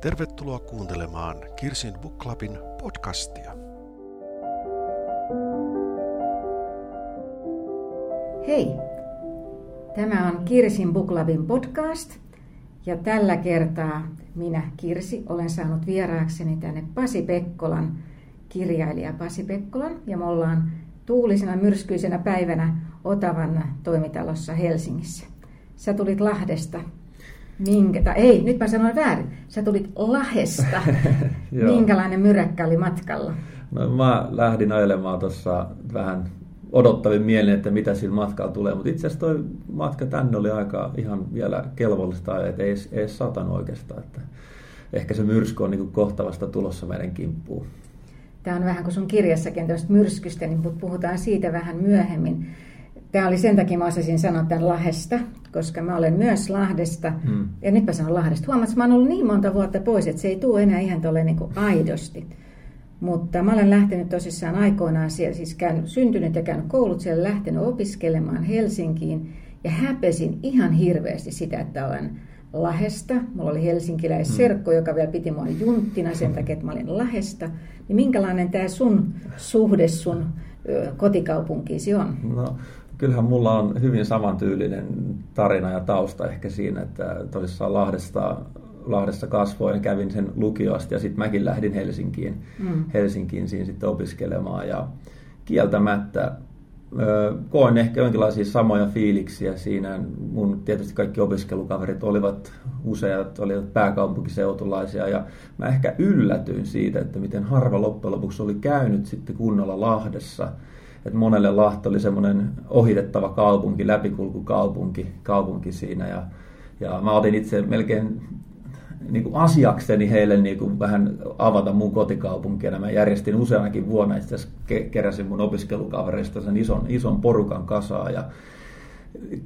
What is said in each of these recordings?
Tervetuloa kuuntelemaan Kirsin Book Clubin podcastia. Hei! Tämä on Kirsin Book Clubin podcast ja tällä kertaa minä Kirsi olen saanut vieraakseni tänne Pasi Pekkolan, kirjailija Pasi Pekkolan ja me ollaan tuulisena myrskyisenä päivänä Otavan toimitalossa Helsingissä. Sä tulit Lahdesta Minkä, tai ei, nyt mä sanoin väärin. Sä tulit Lahesta. Minkälainen myräkkä oli matkalla? No, mä lähdin ajelemaan tuossa vähän odottavin mielin, että mitä sillä matkalla tulee. Mutta itse asiassa toi matka tänne oli aika ihan vielä kelvollista, että ei edes satanut oikeastaan. Että ehkä se myrsky on niin kohtavasta tulossa meidän kimppuun. Tämä on vähän kuin sun kirjassakin tästä myrskystä, niin puhutaan siitä vähän myöhemmin. Tämä oli sen takia, mä osasin sanoa tämän Lahdesta, koska mä olen myös Lahdesta. Hmm. Ja nyt mä sanon Lahdesta. Huomaat, mä oon ollut niin monta vuotta pois, että se ei tule enää ihan tuolle niin aidosti. Mutta mä olen lähtenyt tosissaan aikoinaan siellä, siis käynyt, syntynyt ja käynyt koulut siellä, lähtenyt opiskelemaan Helsinkiin. Ja häpesin ihan hirveästi sitä, että olen Lahesta. Mulla oli helsinkiläis hmm. serkko, joka vielä piti mua junttina sen takia, että mä olin Lahesta. Niin minkälainen tämä sun suhde sun kotikaupunkiisi on? No, kyllähän mulla on hyvin samantyylinen tarina ja tausta ehkä siinä, että tosissaan Lahdesta, Lahdessa kasvoin ja kävin sen lukiosta ja sitten mäkin lähdin Helsinkiin, mm. Helsinkiin siinä sitten opiskelemaan ja kieltämättä koen ehkä jonkinlaisia samoja fiiliksiä siinä. Mun tietysti kaikki opiskelukaverit olivat useat, olivat pääkaupunkiseutulaisia ja mä ehkä yllätyin siitä, että miten harva loppujen lopuksi oli käynyt sitten kunnolla Lahdessa – että monelle Lahti oli semmoinen ohitettava kaupunki, läpikulkukaupunki kaupunki siinä. Ja, ja mä otin itse melkein niin kuin asiakseni heille niin kuin vähän avata mun kotikaupunkia. Mä järjestin useanakin vuonna, itse keräsin mun opiskelukavereista sen ison, ison porukan kasaa ja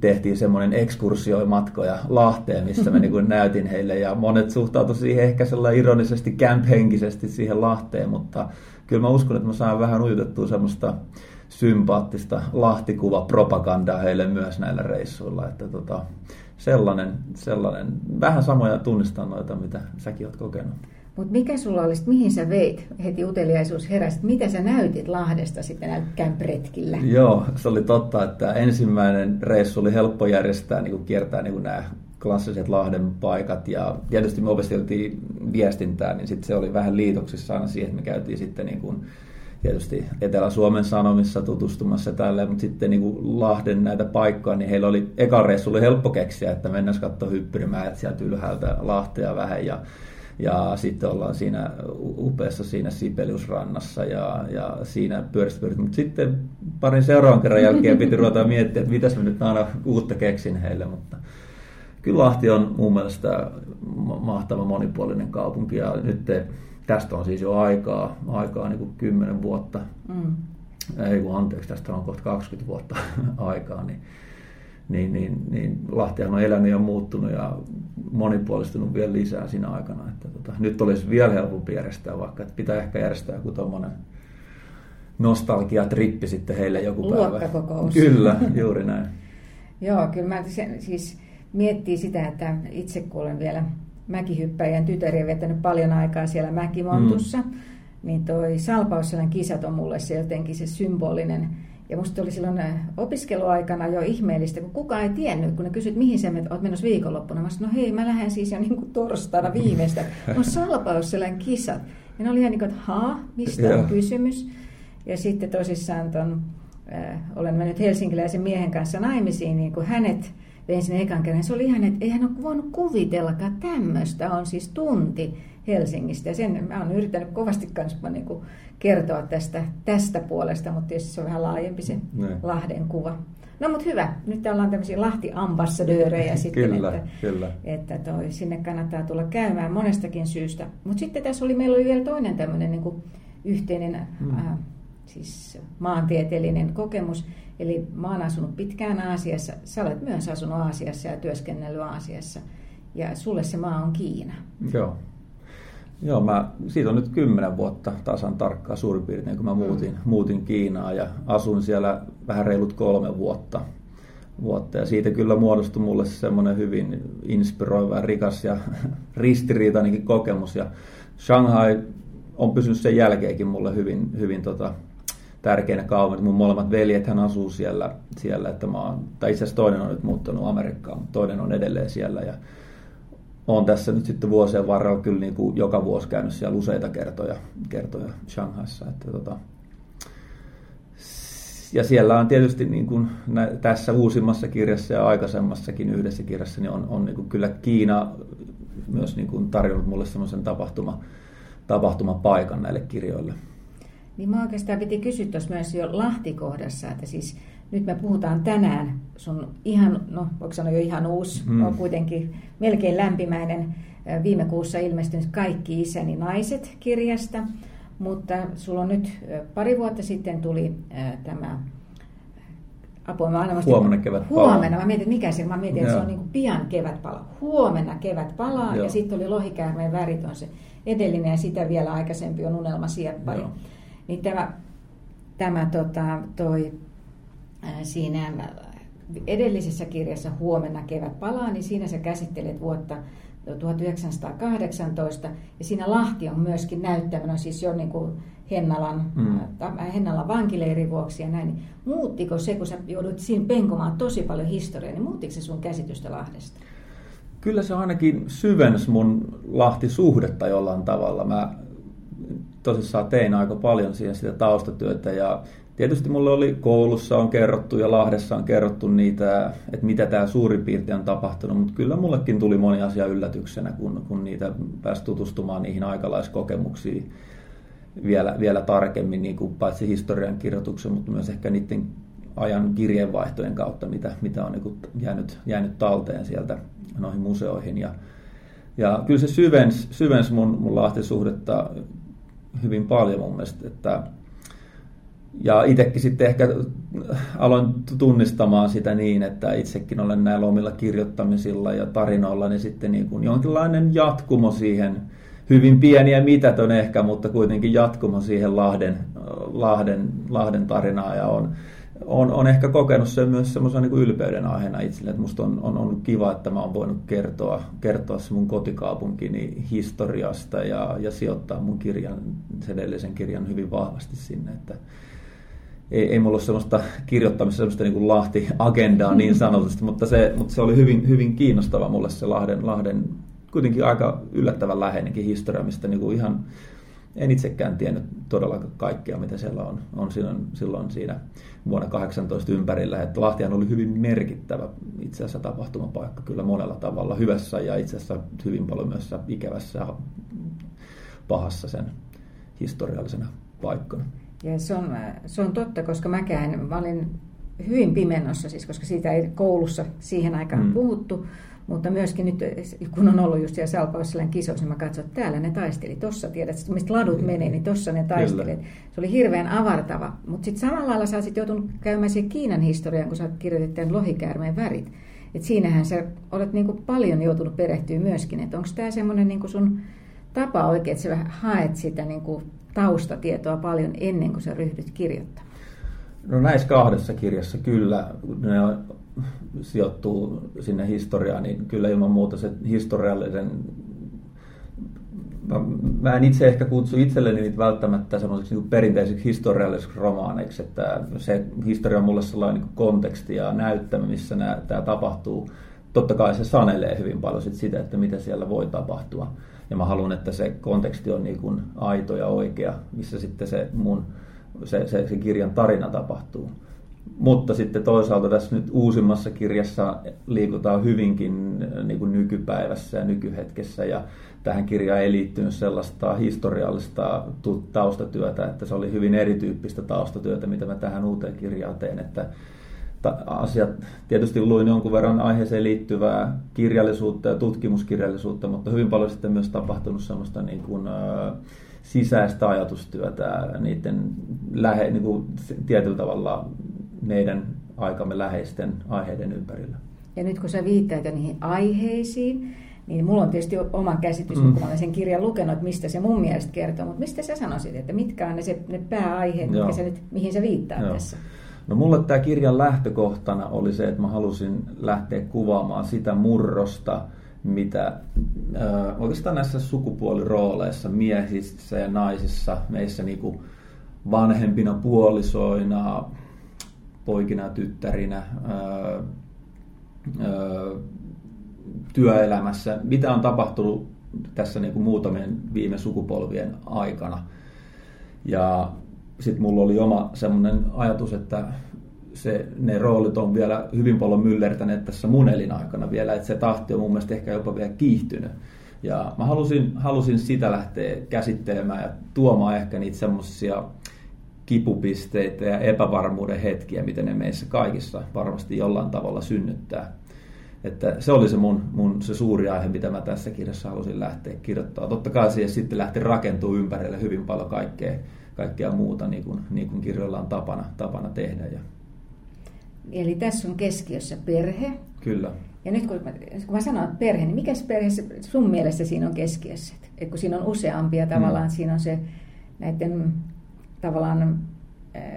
tehtiin semmoinen ekskursioimatkoja Lahteen, missä mä niin näytin heille. Ja monet suhtautuivat siihen ehkä sellainen ironisesti camp-henkisesti siihen Lahteen, mutta kyllä mä uskon, että mä saan vähän ujutettua semmoista sympaattista lahtikuva propagandaa heille myös näillä reissuilla. Että tota, sellainen, sellainen, vähän samoja tunnistaa noita, mitä säkin oot kokenut. Mutta mikä sulla olisi, mihin sä veit? Heti uteliaisuus heräsi. Mitä sä näytit Lahdesta sitten kämpretkillä? Joo, se oli totta, että ensimmäinen reissu oli helppo järjestää, niin kuin kiertää niin kuin nämä klassiset Lahden paikat. Ja tietysti me opiskeltiin viestintää, niin sitten se oli vähän liitoksissa aina siihen, että me käytiin sitten niin kuin tietysti Etelä-Suomen Sanomissa tutustumassa tälle, mutta sitten niin Lahden näitä paikkoja, niin heillä oli, eka reissu oli helppo keksiä, että mennään katsoa hyppyrimäät sieltä ylhäältä Lahtea vähän ja ja sitten ollaan siinä upeassa siinä Sipeliusrannassa ja, ja siinä pyöristä Mutta sitten parin seuraavan kerran jälkeen piti ruveta miettiä, että mitäs mä nyt aina uutta keksin heille. Mutta kyllä Lahti on mun mielestä mahtava monipuolinen kaupunki ja nyt tästä on siis jo aikaa, aikaa niin kuin 10 vuotta, mm. ei kun anteeksi, tästä on kohta 20 vuotta aikaa, niin, niin, niin, niin Lahtihan on elänyt ja muuttunut ja monipuolistunut vielä lisää siinä aikana. Että tota, nyt olisi vielä helpompi järjestää vaikka, että pitää ehkä järjestää joku tuommoinen nostalgiatrippi sitten heille joku päivä. Luokkakokous. Kyllä, juuri näin. Joo, kyllä mä siis miettii sitä, että itse kun olen vielä mäkihyppäjän tytäriä viettänyt paljon aikaa siellä Mäkimontussa, mm. niin toi Salpausselän kisat on mulle se jotenkin se symbolinen. Ja musta oli silloin äh, opiskeluaikana jo ihmeellistä, kun kukaan ei tiennyt, kun ne kysyt, mihin sä oot menossa viikonloppuna. Mä sanoin, no hei, mä lähden siis jo niin kuin torstaina viimeistä. On Salpausselän kisat. Ja ne oli ihan niin kuin, että haa, mistä on kysymys. Ja sitten tosissaan ton, äh, olen mennyt helsinkiläisen miehen kanssa naimisiin, niin kuin hänet vein sinne ekan kerran. Se oli ihan, että eihän ole voinut kuvitellakaan tämmöistä. On siis tunti Helsingistä. Ja sen mä oon yrittänyt kovasti kanssa niin kuin kertoa tästä, tästä puolesta, mutta tietysti se on vähän laajempi se ne. Lahden kuva. No mutta hyvä, nyt ollaan tämmöisiä Lahti-ambassadöörejä sitten, kyllä, että, kyllä. että toi, sinne kannattaa tulla käymään monestakin syystä. Mutta sitten tässä oli, meillä oli vielä toinen tämmöinen niin yhteinen hmm. äh, siis maantieteellinen kokemus. Eli mä oon asunut pitkään Aasiassa, sä olet myös asunut Aasiassa ja työskennellyt Aasiassa. Ja sulle se maa on Kiina. Joo. Joo, mä, siitä on nyt kymmenen vuotta tasan tarkkaan suurin piirtein, kun mä muutin, mm. muutin Kiinaan ja asuin siellä vähän reilut kolme vuotta. vuotta. Ja siitä kyllä muodostui mulle semmoinen hyvin inspiroiva, rikas ja ristiriitainenkin kokemus. Ja Shanghai on pysynyt sen jälkeenkin mulle hyvin, hyvin tota, tärkeänä kaupungin. Mun molemmat veljet hän asuu siellä, siellä että mä oon, tai itse asiassa toinen on nyt muuttanut Amerikkaan, mutta toinen on edelleen siellä. Ja olen tässä nyt sitten vuosien varrella kyllä niin kuin joka vuosi käynyt siellä useita kertoja, kertoja Shanghaissa. Että tota, ja siellä on tietysti niin kuin tässä uusimmassa kirjassa ja aikaisemmassakin yhdessä kirjassa, niin on, on niin kuin kyllä Kiina myös niin kuin tarjonnut mulle semmoisen tapahtuma, tapahtumapaikan näille kirjoille. Niin mä oikeastaan piti kysyä tuossa myös jo Lahtikohdassa, että siis nyt me puhutaan tänään sun ihan, no voiko sanoa jo ihan uusi, mm. on kuitenkin melkein lämpimäinen viime kuussa ilmestynyt Kaikki isäni naiset kirjasta. Mutta sulla on nyt pari vuotta sitten tuli tämä apua. Mä aina huomenna kevät palaa. Huomenna. Mä mietin, mikä se, mä mietin, että Joo. se on niin kuin pian kevät palaa. Huomenna kevät palaa Joo. ja sitten oli lohikäärmeen värit on se edellinen ja sitä vielä aikaisempi on unelma sieppari. Niin tämä, tämä tota, toi, siinä edellisessä kirjassa Huomenna kevät palaa, niin siinä sä käsittelet vuotta 1918. Ja siinä Lahti on myöskin näyttämänä, siis jo niin kuin Hennalan, mm. Hennalan vankileirin vuoksi ja näin. Niin muuttiko se, kun sä joudut siinä penkomaan tosi paljon historiaa, niin muuttiko se sun käsitystä Lahdesta? Kyllä se ainakin syvensi mun Lahti-suhdetta jollain tavalla. Mä tosissaan tein aika paljon siihen sitä taustatyötä ja Tietysti mulle oli koulussa on kerrottu ja Lahdessa on kerrottu niitä, että mitä tämä suurin piirtein on tapahtunut, mutta kyllä mullekin tuli moni asia yllätyksenä, kun, kun niitä pääsi tutustumaan niihin aikalaiskokemuksiin vielä, vielä tarkemmin, niin kuin paitsi historian kirjoituksen, mutta myös ehkä niiden ajan kirjeenvaihtojen kautta, mitä, mitä on niin jäänyt, jäänyt talteen sieltä noihin museoihin. Ja, ja kyllä se syvensi, syvensi mun, mun Lahtisuhdetta hyvin paljon mun mielestä, että ja itsekin sitten ehkä aloin tunnistamaan sitä niin, että itsekin olen näillä omilla kirjoittamisilla ja tarinoilla, niin sitten niin kuin jonkinlainen jatkumo siihen, hyvin pieni ja mitätön ehkä, mutta kuitenkin jatkumo siihen Lahden, Lahden, Lahden tarinaan ja on, on, on ehkä kokenut sen myös semmoisen niin ylpeyden aiheena itselle, että musta on, on, on kiva, että mä oon voinut kertoa, kertoa se mun kotikaupunkini historiasta ja, ja sijoittaa mun kirjan, sen edellisen kirjan hyvin vahvasti sinne, että ei, ei mulla ole sellaista kirjoittamista, sellaista niin kuin Lahti-agendaa niin sanotusti, mutta se, mutta se oli hyvin, hyvin kiinnostava mulle se Lahden, Lahden kuitenkin aika yllättävän läheinenkin historia, mistä niin kuin ihan en itsekään tiennyt todella kaikkea, mitä siellä on, on silloin, silloin siinä vuonna 18 ympärillä. Että Lahtihan oli hyvin merkittävä itse asiassa tapahtumapaikka kyllä monella tavalla, hyvässä ja itse asiassa hyvin paljon myös ikävässä ja pahassa sen historiallisena paikkana. Ja se on, se on totta, koska mäkään, mä olin hyvin pimennossa, siis, koska siitä ei koulussa siihen aikaan mm. puhuttu, mutta myöskin nyt, kun on ollut just siellä Salpausselän kisoissa, niin mä katsoin, että täällä ne taisteli. Tossa tiedät, mistä ladut menee, niin tossa ne taisteli. Se oli hirveän avartava. Mutta sitten samalla lailla sä olisit joutunut käymään siihen Kiinan historiaan, kun sä kirjoitit tämän lohikäärmeen värit. Et siinähän sä olet niinku paljon joutunut perehtyä myöskin. Että onko tämä semmoinen niinku sun tapa oikein, että sä haet sitä niinku taustatietoa paljon ennen kuin sä ryhdyt kirjoittamaan? No näissä kahdessa kirjassa kyllä, ne sijoittuu sinne historiaan, niin kyllä ilman muuta se historiallisen Mä, mä en itse ehkä kutsu itselleni niitä välttämättä semmoisiksi niin perinteisiksi historiallisiksi romaaneiksi, että se historia on mulle sellainen niin konteksti ja näyttämä, missä nämä, tämä tapahtuu. Totta kai se sanelee hyvin paljon sit sitä, että mitä siellä voi tapahtua. Ja mä haluan, että se konteksti on niin kuin aito ja oikea, missä sitten se mun se, se, se kirjan tarina tapahtuu. Mutta sitten toisaalta tässä nyt uusimmassa kirjassa liikutaan hyvinkin niin kuin nykypäivässä ja nykyhetkessä. Ja tähän kirjaan ei liittynyt sellaista historiallista taustatyötä, että se oli hyvin erityyppistä taustatyötä, mitä mä tähän uuteen kirjaan teen, että asiat, tietysti luin jonkun verran aiheeseen liittyvää kirjallisuutta ja tutkimuskirjallisuutta, mutta hyvin paljon sitten myös tapahtunut semmoista niin kuin, sisäistä ajatustyötä niiden lähe, niin kuin tietyllä tavalla meidän aikamme läheisten aiheiden ympärillä. Ja nyt kun sä viittaat niihin aiheisiin, niin mulla on tietysti oma käsitys, mm. kun olen sen kirjan lukenut, että mistä se mun mielestä kertoo, mutta mistä sä sanoisit, että mitkä on ne, se, ne pääaiheet, mitkä sä nyt, mihin sä viittaat Joo. tässä? No mulle tämä kirjan lähtökohtana oli se, että mä halusin lähteä kuvaamaan sitä murrosta, mitä äh, oikeastaan näissä sukupuolirooleissa, miehissä ja naisissa, meissä niinku vanhempina puolisoina, poikina tyttärinä, ää, ää, työelämässä, mitä on tapahtunut tässä niin kuin muutamien viime sukupolvien aikana. Ja sitten mulla oli oma semmoinen ajatus, että se, ne roolit on vielä hyvin paljon myllertäneet tässä mun elinaikana vielä, että se tahti on mun mielestä ehkä jopa vielä kiihtynyt. Ja mä halusin, halusin sitä lähteä käsittelemään ja tuomaan ehkä niitä semmoisia kipupisteitä ja epävarmuuden hetkiä, miten ne meissä kaikissa varmasti jollain tavalla synnyttää. Että se oli se mun, mun se suuri aihe, mitä mä tässä kirjassa halusin lähteä kirjoittamaan. Totta kai siihen sitten lähti rakentuu ympärille hyvin paljon kaikkea, kaikkea muuta, niin kuin, niin kuin kirjoilla on tapana, tapana tehdä. Ja... Eli tässä on keskiössä perhe. Kyllä. Ja nyt kun mä, kun mä sanon perhe, niin mikä perhe sun mielestä siinä on keskiössä? Et kun siinä on useampia tavallaan, mm. siinä on se näiden tavallaan,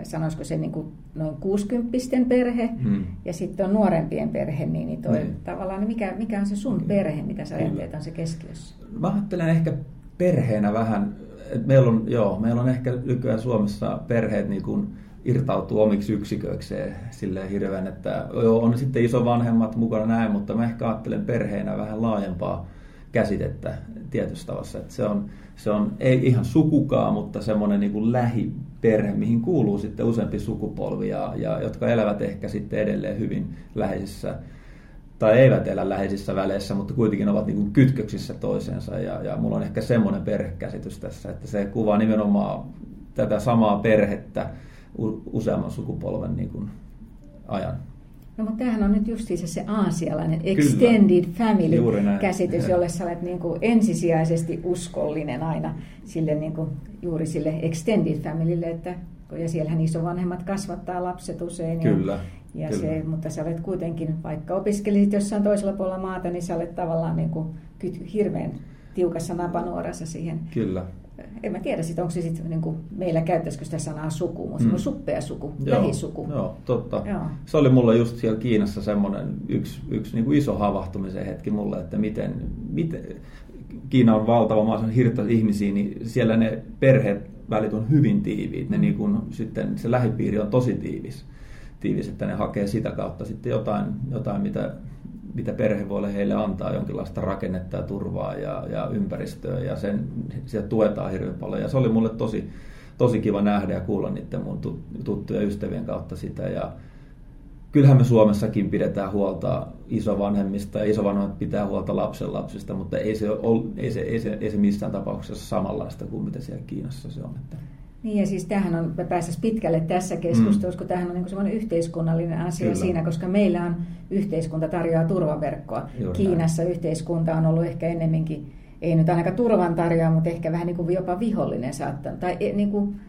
sanoisiko se niin kuin noin 60 perhe hmm. ja sitten on nuorempien perhe, niin, niin toi, niin. tavallaan niin mikä, mikä on se sun niin. perhe, mitä sä ajattelet on se keskiössä? Mä ajattelen ehkä perheenä vähän, että meillä on, joo, meillä on ehkä nykyään Suomessa perheet niin kuin irtautuu omiksi yksiköikseen silleen hirveän, että joo, on sitten isovanhemmat mukana näin, mutta mä ehkä ajattelen perheenä vähän laajempaa käsitettä tietyssä tavassa. Että se, on, se on ei ihan sukukaa, mutta semmoinen niin lähiperhe, mihin kuuluu sitten useampi sukupolvi, ja, ja, jotka elävät ehkä sitten edelleen hyvin läheisissä tai eivät elä läheisissä väleissä, mutta kuitenkin ovat niin kytköksissä toiseensa. Ja, ja mulla on ehkä semmoinen perhekäsitys tässä, että se kuvaa nimenomaan tätä samaa perhettä useamman sukupolven niin kuin ajan. No mutta tämähän on nyt justiinsa se aasialainen extended Kyllä. family-käsitys, jolle sä olet niin kuin ensisijaisesti uskollinen aina sille niin kuin, juuri sille extended familylle, että ja siellähän isovanhemmat kasvattaa lapset usein. Kyllä. Ja, ja Kyllä. Se, mutta sä olet kuitenkin, vaikka opiskelisit jossain toisella puolella maata, niin sä olet tavallaan niin kuin, hirveän tiukassa napanuorassa siihen Kyllä en mä tiedä sit, onko se sitten niin meillä käyttäisikö sitä sanaa suku, mutta mm. se suppea suku, joo, lähisuku. Joo, totta. Joo. Se oli mulle just siellä Kiinassa semmoinen yksi, yksi niin kuin iso havahtumisen hetki mulle, että miten, miten Kiina on valtava maa, on hirtta ihmisiä, niin siellä ne perheet välit on hyvin tiiviit. Ne mm. niin kuin, sitten se lähipiiri on tosi tiivis, tiivis, että ne hakee sitä kautta sitten jotain, jotain mitä mitä perhe voi heille antaa, jonkinlaista rakennetta ja turvaa ja, ja ympäristöä ja sen, sieltä tuetaan hirveän paljon. Ja se oli mulle tosi, tosi kiva nähdä ja kuulla niiden mun tuttuja ystävien kautta sitä. Ja kyllähän me Suomessakin pidetään huolta isovanhemmista ja isovanhemmat pitää huolta lapsen lapsista, mutta ei se, ole, ei se, ei se, ei se missään tapauksessa samanlaista kuin mitä siellä Kiinassa se on. Että niin ja siis tämähän on, me päästäisiin pitkälle tässä keskustelussa, mm. kun tämähän on niin semmoinen yhteiskunnallinen asia Kyllä. siinä, koska meillä on yhteiskunta tarjoaa turvaverkkoa. Juuri Kiinassa näin. yhteiskunta on ollut ehkä ennemminkin, ei nyt ainakaan turvan tarjoaa, mutta ehkä vähän niin kuin jopa vihollinen saattaa, tai e, niin kuin,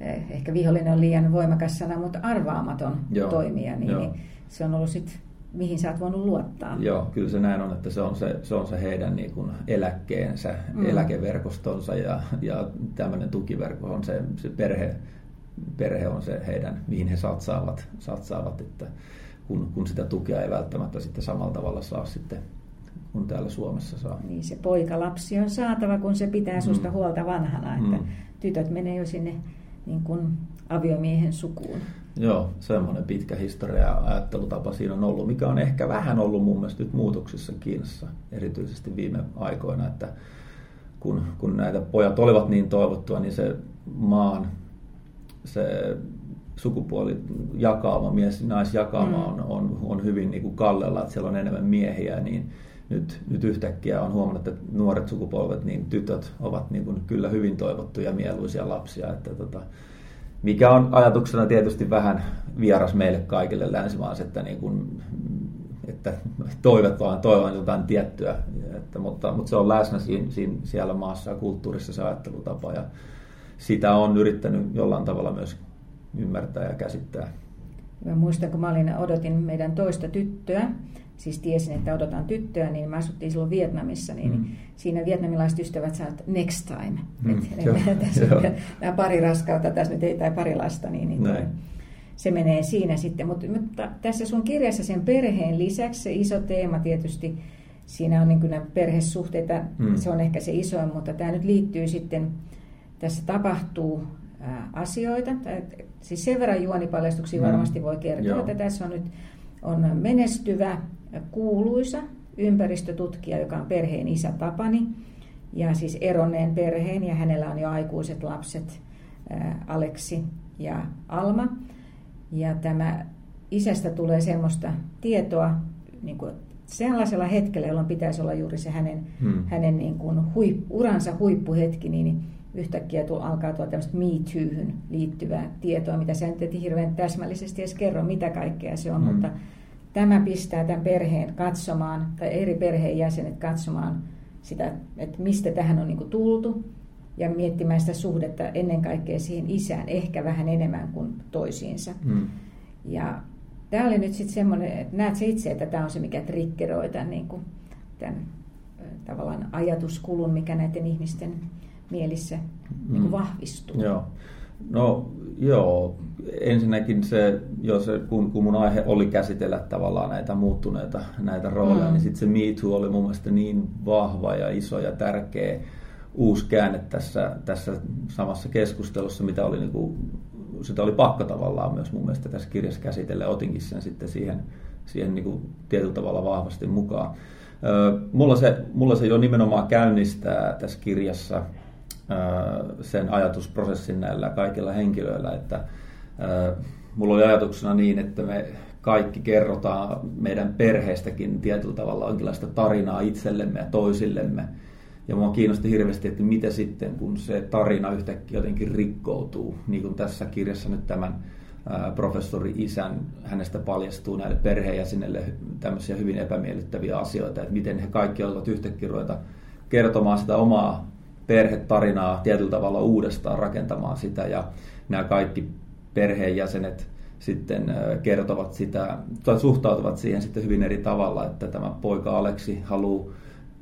eh, ehkä vihollinen on liian voimakas sana, mutta arvaamaton Joo. toimija, niin, niin se on ollut sitten mihin sä oot voinut luottaa. Joo, kyllä se näin on, että se on se, se, on se heidän niin kuin eläkkeensä, mm. eläkeverkostonsa ja, ja tämmöinen tukiverkko on se, se perhe, perhe on se heidän, mihin he satsaavat, satsaavat että kun, kun sitä tukea ei välttämättä sitten samalla tavalla saa sitten kun täällä Suomessa saa. Niin se poikalapsi on saatava, kun se pitää susta mm. huolta vanhana, että mm. tytöt menee jo sinne niin kuin aviomiehen sukuun. Joo, semmoinen pitkä historia ja ajattelutapa siinä on ollut, mikä on ehkä vähän ollut mun mielestä nyt muutoksissa Kiinassa, erityisesti viime aikoina, että kun, kun näitä pojat olivat niin toivottua, niin se maan se sukupuoli jakauma, mies naisjakauma mm. on, on, on hyvin niin kuin kallella, että siellä on enemmän miehiä, niin nyt, nyt yhtäkkiä on huomannut, että nuoret sukupolvet, niin tytöt ovat niin kuin kyllä hyvin toivottuja mieluisia lapsia, että tota, mikä on ajatuksena tietysti vähän vieras meille kaikille länsimaassa, että, niin kuin, että toivet vaan toivon jotain tiettyä, että, mutta, mutta se on läsnä siinä, siinä, siellä maassa ja kulttuurissa se ajattelutapa ja sitä on yrittänyt jollain tavalla myös ymmärtää ja käsittää. Mä muistan, kun mä olin, odotin meidän toista tyttöä, siis tiesin, että odotan tyttöä, niin me asuttiin silloin Vietnamissa, niin mm. siinä vietnamilaiset ystävät sanoivat next time. Mm. Et. Nämä pari raskautta, tässä nyt ei tai pari lasta, niin, niin, toi, se menee siinä sitten. Mutta, mutta tässä sun kirjassa sen perheen lisäksi se iso teema tietysti, siinä on niin kuin perhesuhteita, mm. se on ehkä se isoin, mutta tämä nyt liittyy sitten, tässä tapahtuu asioita. Siis sen verran juonipaljastuksia mm. varmasti voi kertoa, Joo. että tässä on nyt on menestyvä, kuuluisa ympäristötutkija, joka on perheen isä Tapani, ja siis eronneen perheen, ja hänellä on jo aikuiset lapset, Aleksi ja Alma. Ja tämä isästä tulee semmoista tietoa niin kuin sellaisella hetkellä, jolloin pitäisi olla juuri se hänen, hmm. hänen niin kuin huip, uransa huippuhetki, niin yhtäkkiä tuo, alkaa tulla tämmöistä Me Toohyn liittyvää tietoa, mitä sä nyt hirveän täsmällisesti edes kerro, mitä kaikkea se on, hmm. mutta tämä pistää tämän perheen katsomaan, tai eri perheen jäsenet katsomaan sitä, että mistä tähän on niin kuin tultu, ja miettimään sitä suhdetta ennen kaikkea siihen isään, ehkä vähän enemmän kuin toisiinsa. Hmm. Ja tämä oli nyt sitten semmoinen, että näet se itse, että tämä on se, mikä triggeroi tämän, niin kuin, tämän tavallaan ajatuskulun, mikä näiden ihmisten mielissä niin kuin vahvistuu. Joo. No joo, ensinnäkin se, jos kun, kun mun aihe oli käsitellä tavallaan näitä muuttuneita näitä rooleja, mm. niin sitten se Me Too oli mun mielestä niin vahva ja iso ja tärkeä uusi käänne tässä, tässä samassa keskustelussa, mitä oli, niin kuin, sitä oli pakko tavallaan myös mun mielestä tässä kirjassa käsitellä. Otinkin sen sitten siihen, siihen niin kuin tietyllä tavalla vahvasti mukaan. Mulla se, mulla se jo nimenomaan käynnistää tässä kirjassa sen ajatusprosessin näillä kaikilla henkilöillä, että mulla oli ajatuksena niin, että me kaikki kerrotaan meidän perheestäkin tietyllä tavalla jonkinlaista tarinaa itsellemme ja toisillemme. Ja mua kiinnosti hirveästi, että mitä sitten, kun se tarina yhtäkkiä jotenkin rikkoutuu, niin kuin tässä kirjassa nyt tämän professori isän, hänestä paljastuu näille perheenjäsenille tämmöisiä hyvin epämiellyttäviä asioita, että miten he kaikki ovat yhtäkkiä ruveta kertomaan sitä omaa perhetarinaa tietyllä tavalla uudestaan rakentamaan sitä ja nämä kaikki perheenjäsenet sitten kertovat sitä, tai suhtautuvat siihen sitten hyvin eri tavalla, että tämä poika Aleksi haluu,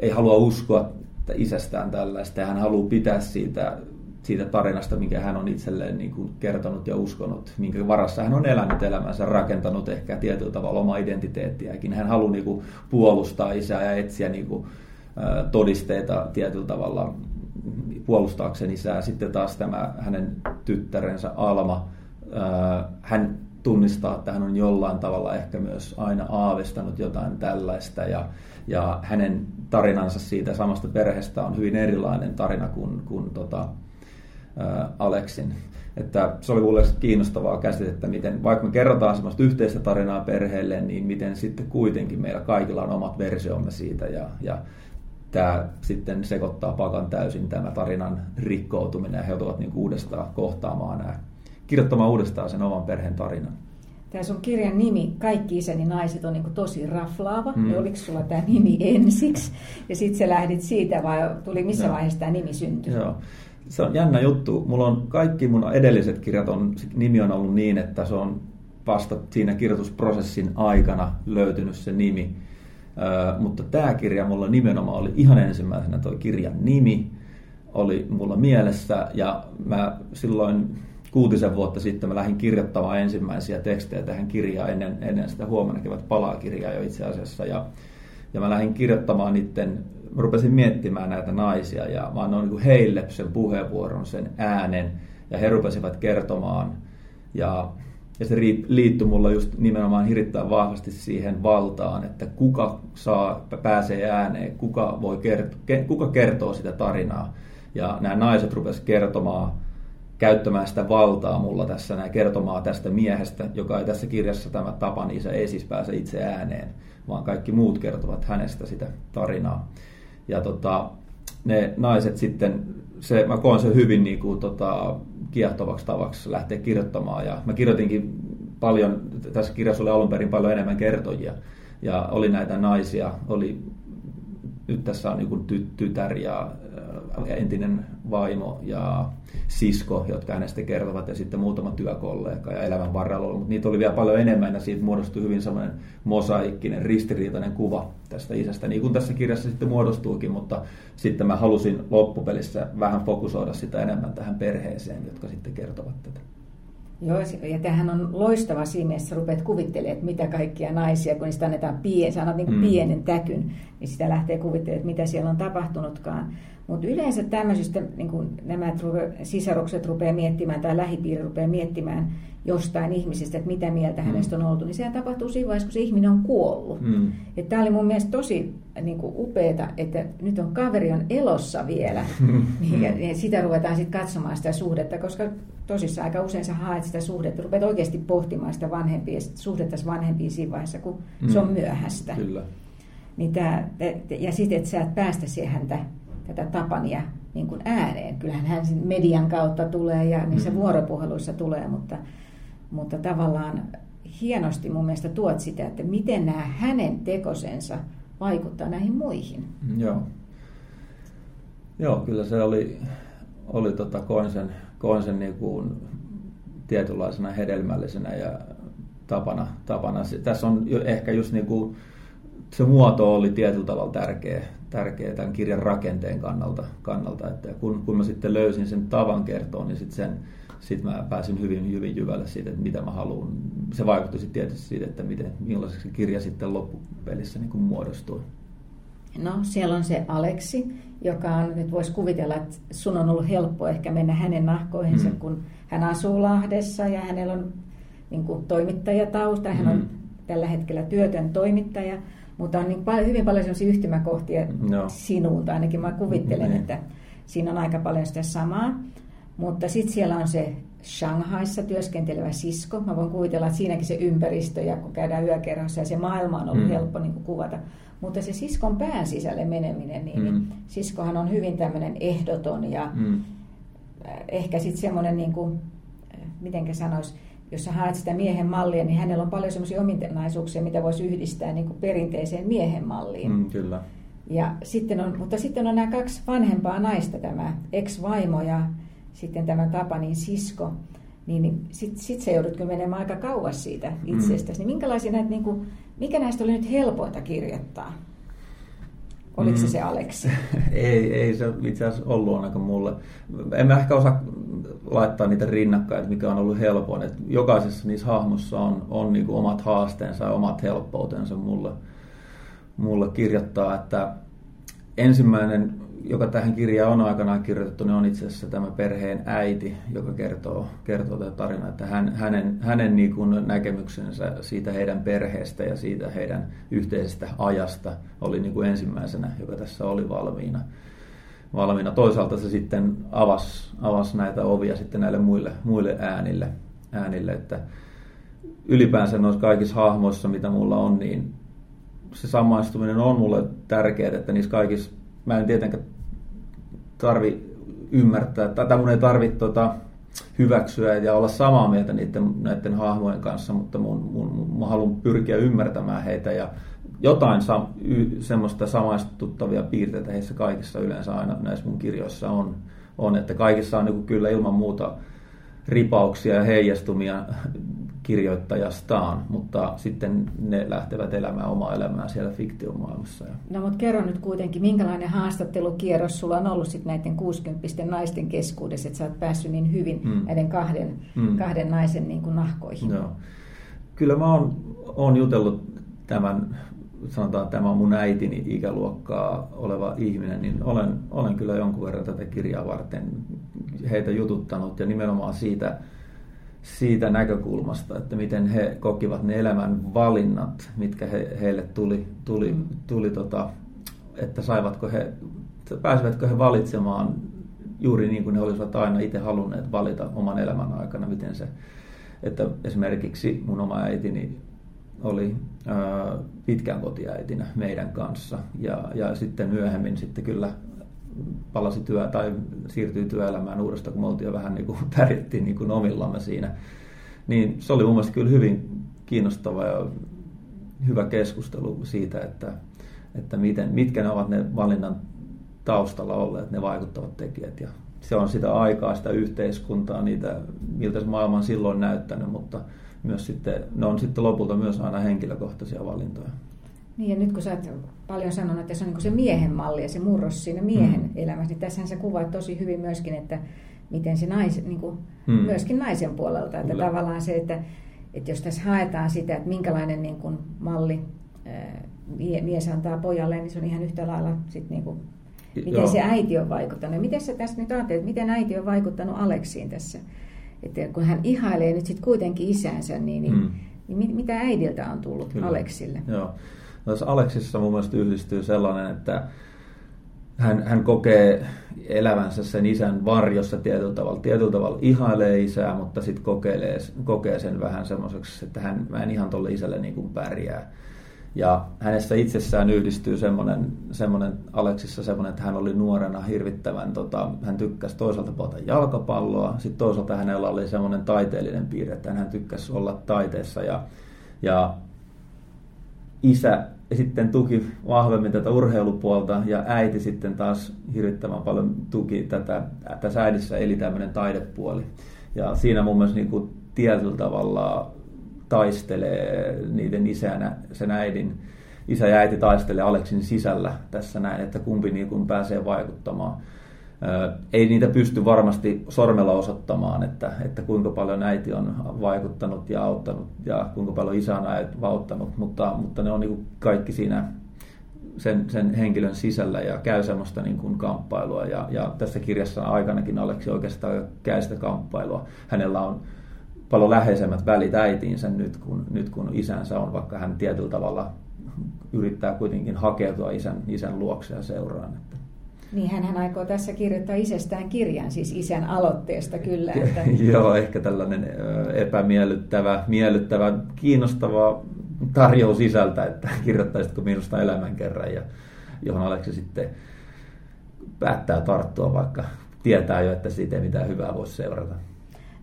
ei halua uskoa isästään tällaista ja hän haluaa pitää siitä, siitä tarinasta, minkä hän on itselleen niin kuin kertonut ja uskonut, minkä varassa hän on elänyt elämänsä, rakentanut ehkä tietyllä tavalla omaa identiteettiäkin. Hän haluaa niin kuin puolustaa isää ja etsiä niin kuin, todisteita tietyllä tavalla puolustaakseen isää. Sitten taas tämä hänen tyttärensä Alma, hän tunnistaa, että hän on jollain tavalla ehkä myös aina aavistanut jotain tällaista ja, ja hänen tarinansa siitä samasta perheestä on hyvin erilainen tarina kuin, kuin tota, ää, Aleksin. Että se oli mulle kiinnostavaa käsitettä, miten vaikka me kerrotaan semmoista yhteistä tarinaa perheelle, niin miten sitten kuitenkin meillä kaikilla on omat versiomme siitä ja, ja tämä sitten sekoittaa pakan täysin tämä tarinan rikkoutuminen ja he joutuvat niin uudestaan kohtaamaan nämä, kirjoittamaan uudestaan sen oman perheen tarinan. Tämä sun kirjan nimi, Kaikki isäni naiset, on niin tosi raflaava. Mm. Oliko sulla tämä nimi ensiksi ja sitten sä lähdit siitä vai tuli missä Joo. vaiheessa tämä nimi syntyi? Joo. Se on jännä juttu. Mulla on kaikki mun edelliset kirjat, on, nimi on ollut niin, että se on vasta siinä kirjoitusprosessin aikana löytynyt se nimi mutta tämä kirja mulla nimenomaan oli ihan ensimmäisenä tuo kirjan nimi oli mulla mielessä ja mä silloin kuutisen vuotta sitten mä lähdin kirjoittamaan ensimmäisiä tekstejä tähän kirjaan ennen, ennen sitä huomenna kevät palaa kirjaa jo itse asiassa. Ja, ja mä lähdin kirjoittamaan niiden, mä rupesin miettimään näitä naisia ja mä annoin niin heille sen puheenvuoron, sen äänen ja he rupesivat kertomaan. Ja ja se liittyy mulla just nimenomaan hirvittävän vahvasti siihen valtaan, että kuka saa, pääsee ääneen, kuka, voi kerto, kuka kertoo sitä tarinaa. Ja nämä naiset rupesivat kertomaan, käyttämään sitä valtaa mulla tässä, näin kertomaan tästä miehestä, joka ei tässä kirjassa tämä Tapan isä ei siis pääse itse ääneen, vaan kaikki muut kertovat hänestä sitä tarinaa. Ja tota, ne naiset sitten, se, mä koen sen hyvin niin kuin, tota, kiehtovaksi tavaksi lähteä kirjoittamaan. Ja mä kirjoitinkin paljon, tässä kirjassa oli alun perin paljon enemmän kertojia. Ja oli näitä naisia, oli, nyt tässä on niin tytär ja entinen vaimo ja sisko, jotka hänestä kertovat, ja sitten muutama työkollega ja elämän varrella ollut, mutta niitä oli vielä paljon enemmän, ja siitä muodostui hyvin semmoinen mosaikkinen, ristiriitainen kuva tästä isästä, niin kuin tässä kirjassa sitten muodostuukin, mutta sitten mä halusin loppupelissä vähän fokusoida sitä enemmän tähän perheeseen, jotka sitten kertovat tätä. Joo, ja tämähän on loistava siinä mielessä, rupeat kuvittelemaan, että mitä kaikkia naisia, kun niistä annetaan pien, sanot niin kuin mm. pienen täkyn, niin sitä lähtee kuvittelemaan, että mitä siellä on tapahtunutkaan. Mutta yleensä tämmöisistä niin kun nämä sisarukset rupeaa miettimään tai lähipiiri rupeaa miettimään jostain ihmisestä, että mitä mieltä mm. hänestä on oltu, niin sehän tapahtuu siinä vaiheessa, kun se ihminen on kuollut. Mm. Tämä oli mun mielestä tosi niin upeeta, että nyt on kaveri on elossa vielä, mm. niin, ja, ja sitä ruvetaan sitten katsomaan sitä suhdetta, koska tosissaan aika usein sä haet sitä suhdetta, rupeat oikeasti pohtimaan sitä vanhempia, suhdetta vanhempiin siinä vaiheessa, kun mm. se on myöhäistä. Kyllä. Niin tää, ja sitten, että sä et päästä siihen häntä tätä Tapania niin kuin ääneen. Kyllähän hän median kautta tulee ja niissä mm. vuoropuheluissa tulee, mutta, mutta tavallaan hienosti mun mielestä tuot sitä, että miten nämä hänen tekosensa vaikuttaa näihin muihin. Joo. Joo, kyllä se oli, oli tota, koin koin sen niin kuin tietynlaisena hedelmällisenä ja tapana. tapana. Tässä on ehkä just niin kuin, se muoto oli tietyllä tavalla tärkeä, tärkeä tämän kirjan rakenteen kannalta. kannalta että kun, kun mä sitten löysin sen tavan kertoa, niin sitten sit mä pääsin hyvin, hyvin jyvälle siitä, että mitä mä haluan. Se vaikutti sitten tietysti siitä, että miten, millaiseksi kirja sitten loppupelissä niin kuin muodostui. No, siellä on se Aleksi, joka on, nyt voisi kuvitella, että sun on ollut helppo ehkä mennä hänen nahkoihinsa, mm. kun hän asuu Lahdessa ja hänellä on niin kuin toimittajatausta. Hän on mm. tällä hetkellä työtön toimittaja. Mutta on niin paljon, hyvin paljon sellaisia yhtymäkohtia no. sinulta, ainakin mä kuvittelen, mm. että siinä on aika paljon sitä samaa. Mutta sitten siellä on se Shanghaissa työskentelevä sisko. Mä voin kuvitella, että siinäkin se ympäristö ja kun käydään yökerhossa ja se maailma on ollut mm. helppo niin kuin kuvata. Mutta se siskon pään sisälle meneminen, niin, niin mm. siskohan on hyvin tämmöinen ehdoton ja mm. ehkä sitten semmoinen, niin kuin, mitenkä sanoisi, jos sä haet sitä miehen mallia, niin hänellä on paljon semmoisia ominaisuuksia, mitä voisi yhdistää niin kuin perinteiseen miehen malliin. Mm, kyllä. Ja sitten on, mutta sitten on nämä kaksi vanhempaa naista, tämä ex-vaimo ja sitten tämä Tapanin sisko. Niin, niin sitten sit sä joudut menemään aika kauas siitä itsestäsi. Mm. Niin minkälaisia näitä, niin kuin, mikä näistä oli nyt helpointa kirjoittaa? Oliko se mm. se Aleksi? ei, ei se itse asiassa ollut ainakaan mulle. En mä ehkä osaa laittaa niitä rinnakkain, että mikä on ollut helpoin. Että jokaisessa niissä hahmossa on, on niin kuin omat haasteensa ja omat helppoutensa mulle, mulle kirjoittaa. Että ensimmäinen joka tähän kirjaan on aikanaan kirjoitettu, niin on itse asiassa tämä perheen äiti, joka kertoo, kertoo tätä tarinaa, että hän, hänen, hänen niin kuin näkemyksensä siitä heidän perheestä ja siitä heidän yhteisestä ajasta oli niin kuin ensimmäisenä, joka tässä oli valmiina. valmiina. Toisaalta se sitten avasi, avasi näitä ovia sitten näille muille, muille äänille, äänille, että ylipäänsä noissa kaikissa hahmoissa, mitä mulla on, niin se samaistuminen on mulle tärkeää, että niissä kaikissa, mä en tietenkään tarvi ymmärtää, tai mun ei tarvitse tota, hyväksyä ja olla samaa mieltä niiden, näiden hahmojen kanssa, mutta mun, mun, mun haluan pyrkiä ymmärtämään heitä ja jotain sa, y, semmoista samaistuttavia piirteitä heissä kaikissa yleensä aina näissä mun kirjoissa on, on että kaikissa on niin kyllä ilman muuta ripauksia ja heijastumia kirjoittajastaan, mutta sitten ne lähtevät elämään omaa elämää siellä fiktiomaailmassa. No mutta kerro nyt kuitenkin, minkälainen haastattelukierros sulla on ollut sitten näiden 60 naisten keskuudessa, että sä oot päässyt niin hyvin mm. näiden kahden, mm. kahden naisen niin kuin nahkoihin? Joo. Kyllä mä oon, oon jutellut tämän, sanotaan tämä on mun äitini ikäluokkaa oleva ihminen, niin olen, olen kyllä jonkun verran tätä kirjaa varten heitä jututtanut ja nimenomaan siitä, siitä näkökulmasta, että miten he kokivat ne elämän valinnat, mitkä he, heille tuli, tuli, mm. tuli tota, että saivatko he, pääsivätkö he valitsemaan juuri niin kuin he olisivat aina itse halunneet valita oman elämän aikana, miten se, että esimerkiksi mun oma äitini oli ää, pitkään kotiäitinä meidän kanssa ja, ja sitten myöhemmin sitten kyllä palasi työ tai siirtyi työelämään uudestaan, kun me oltiin jo vähän niin kuin pärjättiin niin kuin omillamme siinä. Niin se oli mun mielestä kyllä hyvin kiinnostava ja hyvä keskustelu siitä, että, että miten, mitkä ne ovat ne valinnan taustalla olleet, ne vaikuttavat tekijät. Ja se on sitä aikaa, sitä yhteiskuntaa, niitä, miltä se maailma on silloin näyttänyt, mutta myös sitten, ne on sitten lopulta myös aina henkilökohtaisia valintoja. Niin ja nyt kun sä oot paljon sanonut, että se on niin se miehen malli ja se murros siinä miehen mm. elämässä, niin tässähän sä kuvaat tosi hyvin myöskin, että miten se nais, niin kuin, hmm. myöskin naisen puolelta. Että tavallaan se, että, että jos tässä haetaan sitä, että minkälainen niin kuin malli mies antaa pojalle, niin se on ihan yhtä lailla sit niin kuin, miten Joo. se äiti on vaikuttanut. Miten sä tässä nyt ajattelet, miten äiti on vaikuttanut Aleksiin tässä? Että kun hän ihailee nyt sitten kuitenkin isänsä, niin, niin, hmm. niin mitä äidiltä on tullut Kyllä. Aleksille? Joo. No, tässä Aleksissa mun mielestä yhdistyy sellainen, että hän, hän kokee elävänsä sen isän varjossa tietyllä tavalla. Tietyllä tavalla ihailee isää, mutta sitten kokee sen vähän semmoiseksi, että hän, mä en ihan tuolle isälle niin kuin pärjää. Ja hänessä itsessään yhdistyy semmoinen, semmoinen Aleksissa semmoinen, että hän oli nuorena hirvittävän, tota, hän tykkäsi toisaalta pelata jalkapalloa, sitten toisaalta hänellä oli semmoinen taiteellinen piirre, että hän tykkäsi olla taiteessa ja, ja isä sitten tuki vahvemmin tätä urheilupuolta ja äiti sitten taas hirvittävän paljon tuki tätä, tässä äidissä eli tämmöinen taidepuoli. Ja siinä mun mielestä niin kuin tietyllä tavalla taistelee niiden isänä, sen äidin, isä ja äiti taistelee Aleksin sisällä tässä näin, että kumpi niin kuin pääsee vaikuttamaan. Ei niitä pysty varmasti sormella osoittamaan, että, että kuinka paljon äiti on vaikuttanut ja auttanut ja kuinka paljon isä on auttanut, mutta, mutta ne on niin kaikki siinä sen, sen henkilön sisällä ja käy semmoista niin kuin kamppailua. Ja, ja tässä kirjassa aikanakin Aleksi oikeastaan käy sitä kamppailua. Hänellä on paljon läheisemmät välit äitiinsä nyt, kun, nyt kun isänsä on, vaikka hän tietyllä tavalla yrittää kuitenkin hakeutua isän, isän luokse ja seuraan. Että. Niin, hän aikoo tässä kirjoittaa isästään kirjan, siis isän aloitteesta kyllä. Että... Joo, ehkä tällainen epämiellyttävä, miellyttävä, kiinnostava tarjous sisältä, että kirjoittaisitko minusta elämän kerran, ja johon Aleksi sitten päättää tarttua, vaikka tietää jo, että siitä ei mitään hyvää voi seurata.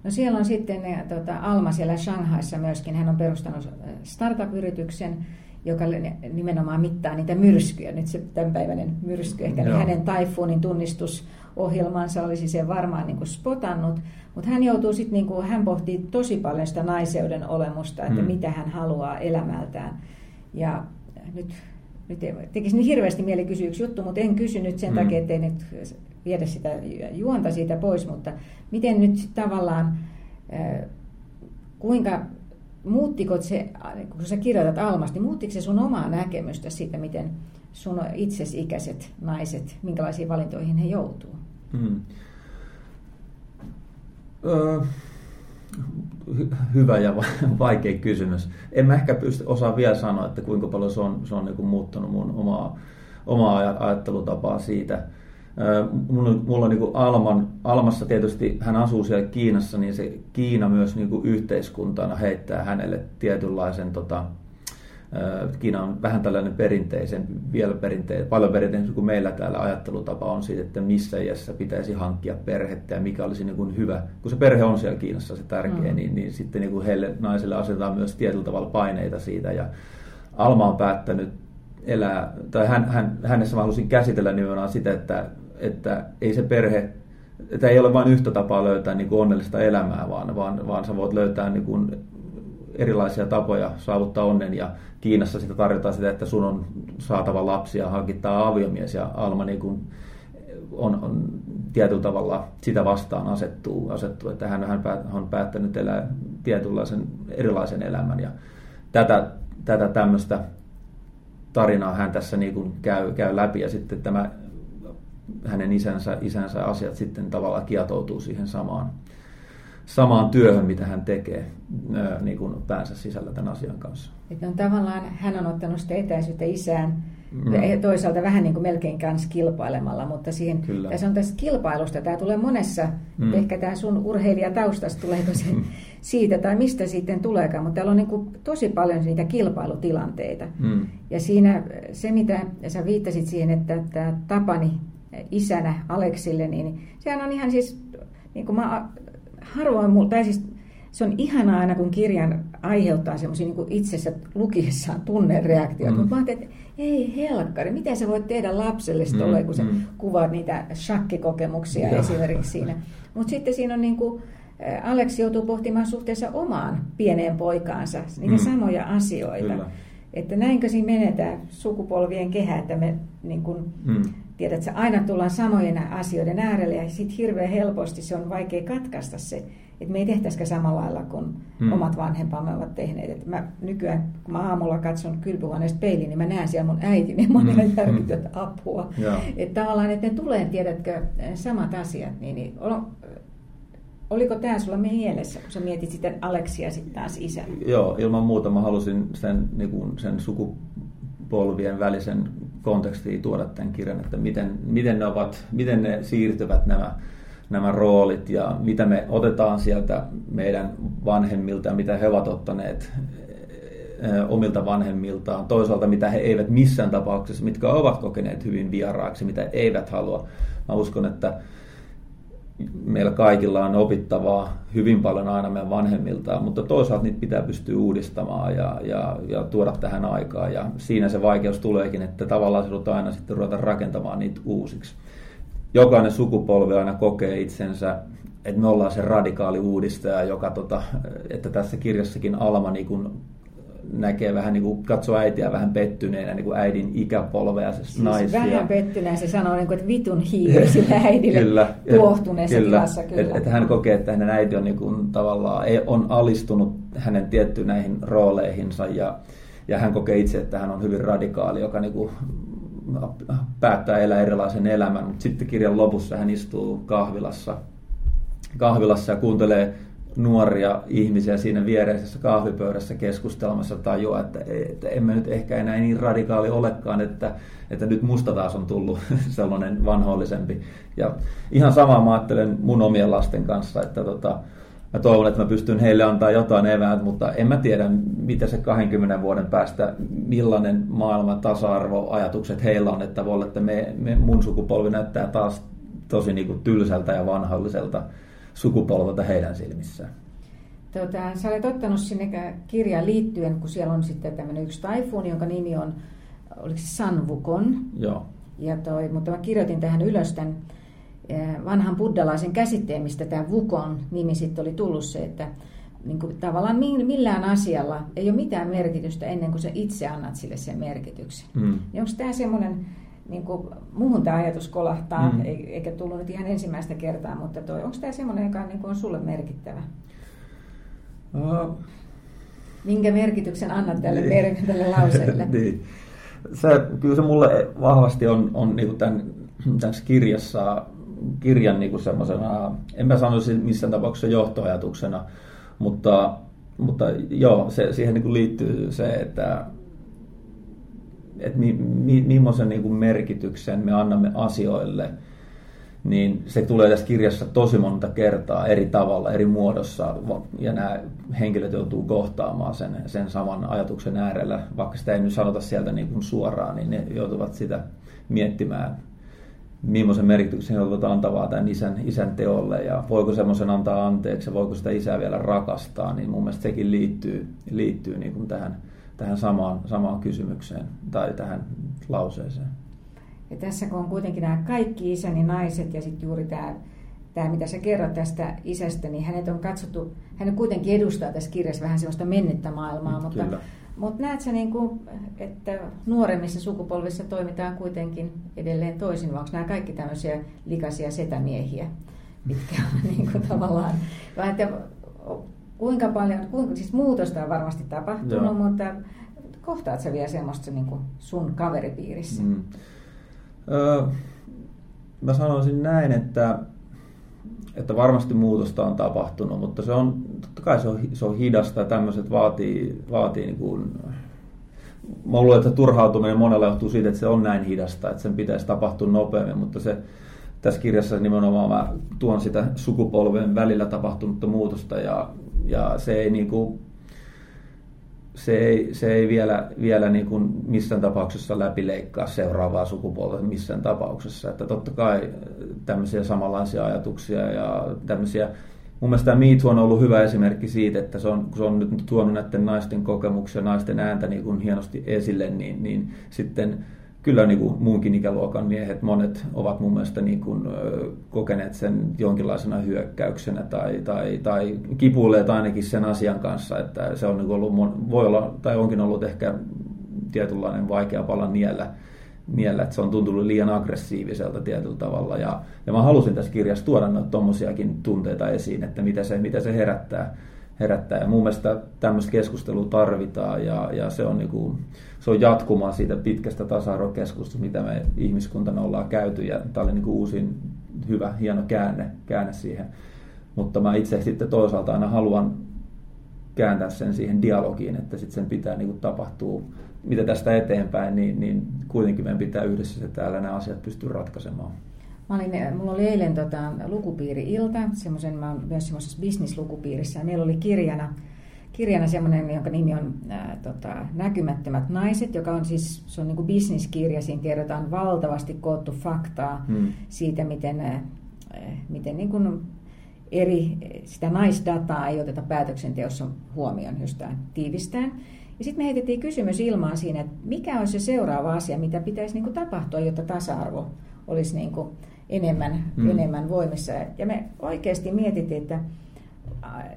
No siellä on sitten tota, Alma siellä Shanghaissa myöskin, hän on perustanut startup-yrityksen, joka nimenomaan mittaa niitä myrskyjä. Nyt se tämänpäiväinen myrsky, ehkä Joo. hänen taifuunin tunnistusohjelmansa olisi se varmaan niin kuin spotannut, mutta hän joutuu sitten, niin kuin, hän pohtii tosi paljon sitä naiseuden olemusta, että hmm. mitä hän haluaa elämältään. Ja nyt, nyt tekisi nyt hirveästi mieli kysyä yksi juttu, mutta en kysynyt sen hmm. takia, ettei nyt viedä sitä juonta siitä pois, mutta miten nyt tavallaan, kuinka muuttiko se, kun sä kirjoitat Almasti, niin muuttiko se sun omaa näkemystä siitä, miten sun itsesikäiset naiset, minkälaisiin valintoihin he joutuu? Hmm. Öö, hyvä ja vaikea kysymys. En mä ehkä pysty osaa vielä sanoa, että kuinka paljon se on, se on niin muuttanut mun omaa, omaa ajattelutapaa siitä. Mulla, mulla on niin Alman, Almassa tietysti, hän asuu siellä Kiinassa, niin se Kiina myös niin yhteiskuntana heittää hänelle tietynlaisen, tota, Kiina on vähän tällainen perinteisen, vielä perinteisen, paljon perinteisen kuin meillä täällä ajattelutapa on siitä, että missä iässä pitäisi hankkia perhettä ja mikä olisi niin kuin hyvä. Kun se perhe on siellä Kiinassa se tärkeä, mm. niin, niin sitten niin kuin heille naisille asetetaan myös tietyllä tavalla paineita siitä. Ja Alma on päättänyt elää, tai hän, hän, hänessä mä halusin käsitellä nimenomaan sitä, että että ei se perhe, että ei ole vain yhtä tapaa löytää niin kuin onnellista elämää, vaan, vaan, vaan sä voit löytää niin kuin erilaisia tapoja saavuttaa onnen. Ja Kiinassa sitä tarjotaan sitä, että sun on saatava lapsia, hankittaa aviomies. Ja Alma niin kuin on, on tietyllä tavalla sitä vastaan asettuu, asettuu että hän, hän on päättänyt elää tietynlaisen erilaisen elämän. Ja tätä, tätä tämmöistä tarinaa hän tässä niin kuin käy, käy läpi. Ja sitten tämä hänen isänsä, isänsä asiat sitten tavallaan kietoutuu siihen samaan, samaan työhön, mitä hän tekee niin kuin päänsä sisällä tämän asian kanssa. Että on tavallaan, hän on ottanut sitä etäisyyttä isään, mm. toisaalta vähän niin kuin melkein kanssa kilpailemalla, mutta siihen, Kyllä. tässä on tässä kilpailusta, tämä tulee monessa, mm. ehkä tämä sun urheilijataustasta, tuleeko se mm. siitä tai mistä sitten tuleekaan, mutta täällä on niin kuin tosi paljon niitä kilpailutilanteita. Mm. Ja siinä se, mitä sä viittasit siihen, että tämä Tapani isänä Aleksille, niin sehän on ihan siis, niin kuin mä harvoin, tai siis se on ihanaa aina, kun kirjan aiheuttaa semmoisia niin itsessä lukiessaan tunnereaktioita. Mm. Mutta mä että ei helkkari, miten sä voit tehdä lapselle mm. tolle, kun sä mm. kuvaat niitä shakkikokemuksia ja. esimerkiksi siinä. Mutta sitten siinä on niin kuin, Aleksi joutuu pohtimaan suhteessa omaan pieneen poikaansa niitä mm. samoja asioita. Kyllä. että näinkö siinä menetään sukupolvien kehä, että me niin kun, mm. Tiedät, aina tullaan samojen asioiden äärelle ja sitten hirveän helposti se on vaikea katkaista se, että me ei tehtäisikään samalla lailla kuin hmm. omat vanhempamme ovat tehneet. Että mä nykyään, kun mä aamulla katson kylpyhuoneesta peiliin, niin mä näen siellä mun äitini ja monella hmm. järkytöntä apua. Että tavallaan, että ne tulee, tiedätkö, samat asiat. Niin, niin Oliko tämä sulla mielessä, kun sä mietit sitten Aleksia sitten taas isä? Joo, ilman muuta mä halusin sen, niin kuin sen sukupolvien välisen kontekstiin tuoda tämän kirjan, että miten, miten, ne, ovat, miten ne siirtyvät nämä nämä roolit ja mitä me otetaan sieltä meidän vanhemmilta ja mitä he ovat ottaneet omilta vanhemmiltaan. Toisaalta mitä he eivät missään tapauksessa, mitkä ovat kokeneet hyvin vieraaksi, mitä eivät halua. Mä uskon, että meillä kaikilla on opittavaa hyvin paljon aina meidän vanhemmiltaan, mutta toisaalta niitä pitää pystyä uudistamaan ja, ja, ja tuoda tähän aikaan. Ja siinä se vaikeus tuleekin, että tavallaan se aina sitten ruveta rakentamaan niitä uusiksi jokainen sukupolvi aina kokee itsensä, että me ollaan se radikaali uudistaja, joka tota, että tässä kirjassakin Alma niin näkee vähän niin kuin, katsoo äitiä vähän pettyneenä niin kuin äidin ikäpolvea, se siis naisia. Vähän pettyneenä se sanoo, niin kuin, että vitun hiiri sille äidille kyllä, tuohtuneessa kyllä, tilassa. Kyllä. Että, että hän kokee, että hänen äiti on niin kuin, tavallaan on alistunut hänen tietty näihin rooleihinsa ja, ja hän kokee itse, että hän on hyvin radikaali, joka niin kuin, päättää elää erilaisen elämän, mutta sitten kirjan lopussa hän istuu kahvilassa, kahvilassa ja kuuntelee nuoria ihmisiä siinä viereisessä kahvipöydässä keskustelmassa tajua, että, että emme nyt ehkä enää niin radikaali olekaan, että, että nyt musta taas on tullut sellainen vanhoillisempi. Ja ihan samaa mä ajattelen mun omien lasten kanssa, että tota, mä toivon, että mä pystyn heille antaa jotain eväät, mutta en mä tiedä, mitä se 20 vuoden päästä, millainen maailman tasa-arvoajatukset heillä on, että voi olla, että me, me, mun sukupolvi näyttää taas tosi niin kuin tylsältä ja vanhalliselta sukupolvelta heidän silmissään. Tota, sä olet ottanut sinne kirjaan liittyen, kun siellä on sitten tämmöinen yksi taifuuni, jonka nimi on, oliko se Sanvukon? Joo. Ja toi, mutta mä kirjoitin tähän ylös tämän vanhan buddalaisen käsitteen, mistä tämä Vukon nimi sitten oli tullut se, että niin kuin tavallaan millään asialla ei ole mitään merkitystä ennen kuin sä itse annat sille sen merkityksen. Mm. Niin onko tämä semmoinen, niin kuin, muuhun tämä ajatus kolahtaa, mm. eikä tullut nyt ihan ensimmäistä kertaa, mutta toi, onko tämä semmoinen, joka niin kuin on sulle merkittävä? Uh. Minkä merkityksen annat tälle, niin. tälle lauseelle? niin. se, kyllä se mulle vahvasti on, on niin kuin tämän, tässä kirjassa kirjan niin kuin semmoisena, en mä sanoisi missään tapauksessa johtoajatuksena, mutta, mutta joo, se, siihen niin kuin liittyy se, että, että mi, mi, millaisen niin kuin merkityksen me annamme asioille, niin se tulee tässä kirjassa tosi monta kertaa eri tavalla, eri muodossa, ja nämä henkilöt joutuu kohtaamaan sen, sen saman ajatuksen äärellä, vaikka sitä ei nyt sanota sieltä niin kuin suoraan, niin ne joutuvat sitä miettimään millaisen merkityksen he ovat antavaa tämän isän, isän teolle ja voiko semmoisen antaa anteeksi ja voiko sitä isää vielä rakastaa, niin mun mielestä sekin liittyy, liittyy niin kuin tähän, tähän samaan, samaan kysymykseen tai tähän lauseeseen. Ja tässä kun on kuitenkin nämä kaikki isäni naiset ja sitten juuri tämä, tämä, mitä sä kerrot tästä isästä, niin hänet on katsottu, hän kuitenkin edustaa tässä kirjassa vähän sellaista mennyttä maailmaa, mutta Kyllä. Mutta näet sä, niin kuin, että nuoremmissa sukupolvissa toimitaan kuitenkin edelleen toisin, vai onko nämä kaikki tämmöisiä likaisia setämiehiä, mitkä on niin kuin tavallaan, vai että kuinka paljon, kuinka, siis muutosta on varmasti tapahtunut, Joo. mutta kohtaat sä vielä semmoista niin kuin sun kaveripiirissä? Mm. Öö, mä sanoisin näin, että että varmasti muutosta on tapahtunut, mutta se on, totta kai se on, se on hidasta ja tämmöiset vaatii, vaatii niin kuin, mä luulen, että turhautuminen monella johtuu siitä, että se on näin hidasta, että sen pitäisi tapahtua nopeammin, mutta se tässä kirjassa nimenomaan mä tuon sitä sukupolven välillä tapahtunutta muutosta ja, ja se ei niin kuin, se ei, se ei vielä, vielä niin kuin missään tapauksessa läpileikkaa seuraavaa sukupolvea missään tapauksessa. Että totta kai tämmöisiä samanlaisia ajatuksia ja tämmöisiä Mun mielestä Me on ollut hyvä esimerkki siitä, että se on, kun se on nyt tuonut näiden naisten kokemuksia, naisten ääntä niin kuin hienosti esille, niin, niin sitten kyllä niin kuin muunkin ikäluokan miehet, monet ovat mun mielestä niin kuin, kokeneet sen jonkinlaisena hyökkäyksenä tai, tai, tai kipuilleet ainakin sen asian kanssa, että se on niin ollut, voi olla, tai onkin ollut ehkä tietynlainen vaikea pala niellä, niellä, että se on tuntunut liian aggressiiviselta tietyllä tavalla. Ja, ja mä halusin tässä kirjassa tuoda noita tommosiakin tunteita esiin, että mitä se, mitä se herättää. Herättää. Ja mun mielestä tämmöistä keskustelua tarvitaan ja, ja se, on niinku, se on jatkumaa siitä pitkästä tasa-arvokeskustelusta, mitä me ihmiskuntana ollaan käyty. Ja tämä oli niinku uusin hyvä, hieno käänne, käänne siihen. Mutta mä itse sitten toisaalta aina haluan kääntää sen siihen dialogiin, että sitten sen pitää niin kuin tapahtua, mitä tästä eteenpäin, niin, niin kuitenkin meidän pitää yhdessä se täällä nämä asiat pystyä ratkaisemaan. Mä olin, mulla oli eilen tota, lukupiiri-ilta, semmoisen, mä olen myös semmoisessa bisnislukupiirissä, ja meillä oli kirjana, kirjana semmoinen, jonka nimi on ää, tota, Näkymättömät naiset, joka on siis, se on niin kuin bisniskirja, siinä kerrotaan valtavasti koottu faktaa hmm. siitä, miten, ää, miten niin kuin eri, sitä naisdataa ei oteta päätöksenteossa huomioon jostain tiivistään. Ja sitten me heitettiin kysymys ilmaan siinä, että mikä olisi se seuraava asia, mitä pitäisi niin kuin tapahtua, jotta tasa-arvo olisi niin kuin enemmän, mm. enemmän voimissa. Ja me oikeasti mietittiin, että,